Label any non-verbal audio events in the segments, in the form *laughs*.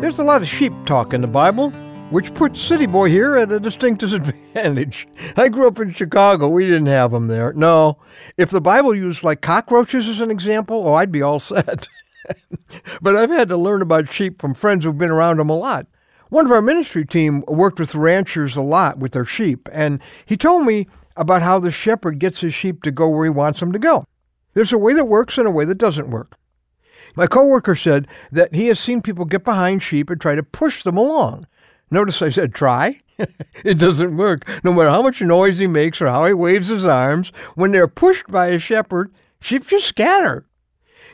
There's a lot of sheep talk in the Bible, which puts City Boy here at a distinct *laughs* disadvantage. I grew up in Chicago. We didn't have them there. No. If the Bible used like cockroaches as an example, oh, I'd be all *laughs* set. but I've had to learn about sheep from friends who've been around them a lot. One of our ministry team worked with ranchers a lot with their sheep, and he told me about how the shepherd gets his sheep to go where he wants them to go. There's a way that works and a way that doesn't work. My coworker said that he has seen people get behind sheep and try to push them along. Notice I said try. *laughs* it doesn't work. No matter how much noise he makes or how he waves his arms, when they're pushed by a shepherd, sheep just scatter.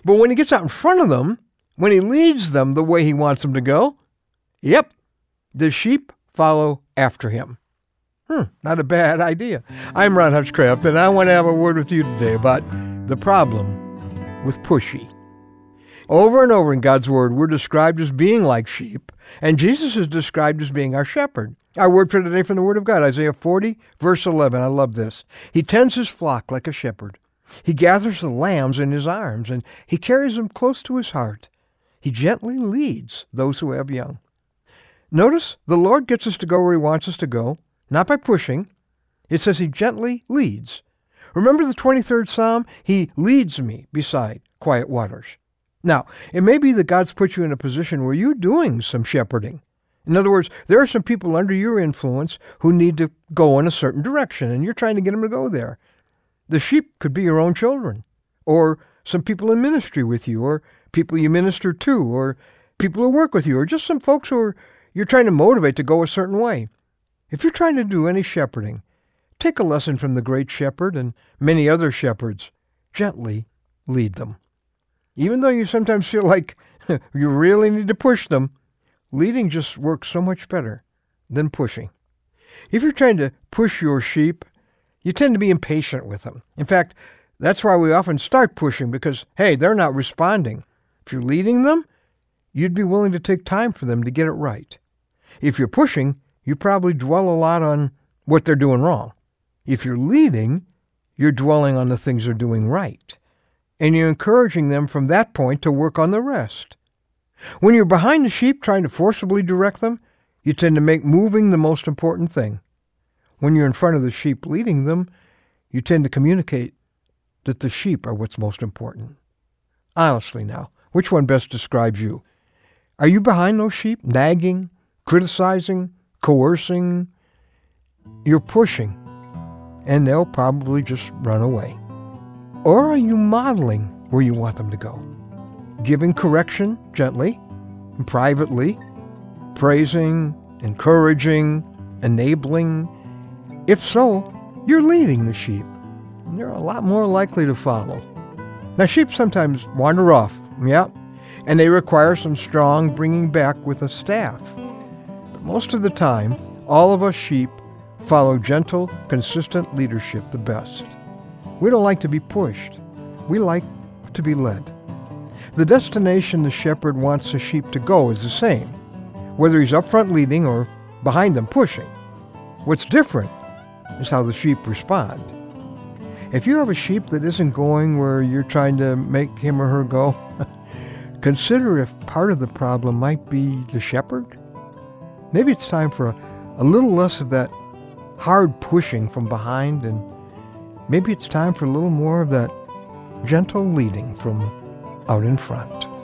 But when he gets out in front of them, when he leads them the way he wants them to go, yep, the sheep follow after him. Hmm, not a bad idea. I'm Ron Hutchcraft, and I want to have a word with you today about the problem with pushy. Over and over in God's Word, we're described as being like sheep, and Jesus is described as being our shepherd. Our word for today from the Word of God, Isaiah 40, verse 11. I love this. He tends his flock like a shepherd. He gathers the lambs in his arms, and he carries them close to his heart. He gently leads those who have young. Notice the Lord gets us to go where He wants us to go, not by pushing. It says He gently leads. Remember the 23rd Psalm? He leads me beside quiet waters. Now, it may be that God's put you in a position where you're doing some shepherding. In other words, there are some people under your influence who need to go in a certain direction, and you're trying to get them to go there. The sheep could be your own children, or some people in ministry with you, or people you minister to, or people who work with you, or just some folks who are you're trying to motivate to go a certain way. If you're trying to do any shepherding, take a lesson from the great shepherd and many other shepherds. Gently lead them. Even though you sometimes feel like *laughs* you really need to push them, leading just works so much better than pushing. If you're trying to push your sheep, you tend to be impatient with them. In fact, that's why we often start pushing because, hey, they're not responding. If you're leading them, you'd be willing to take time for them to get it right. If you're pushing, you probably dwell a lot on what they're doing wrong. If you're leading, you're dwelling on the things they're doing right. And you're encouraging them from that point to work on the rest. When you're behind the sheep trying to forcibly direct them, you tend to make moving the most important thing. When you're in front of the sheep leading them, you tend to communicate that the sheep are what's most important. Honestly now, which one best describes you? Are you behind those sheep, nagging, criticizing, coercing, you're pushing, and they'll probably just run away. Or are you modeling where you want them to go? Giving correction gently and privately, praising, encouraging, enabling. If so, you're leading the sheep, and they're a lot more likely to follow. Now, sheep sometimes wander off, yeah, and they require some strong bringing back with a staff. But most of the time, all of us sheep follow gentle, consistent leadership the best. We don't like to be pushed. We like to be led. The destination the shepherd wants the sheep to go is the same, whether he's up front leading or behind them pushing. What's different is how the sheep respond. If you have a sheep that isn't going where you're trying to make him or her go, *laughs* consider if part of the problem might be the shepherd Maybe it's time for a, a little less of that hard pushing from behind, and maybe it's time for a little more of that gentle leading from out in front.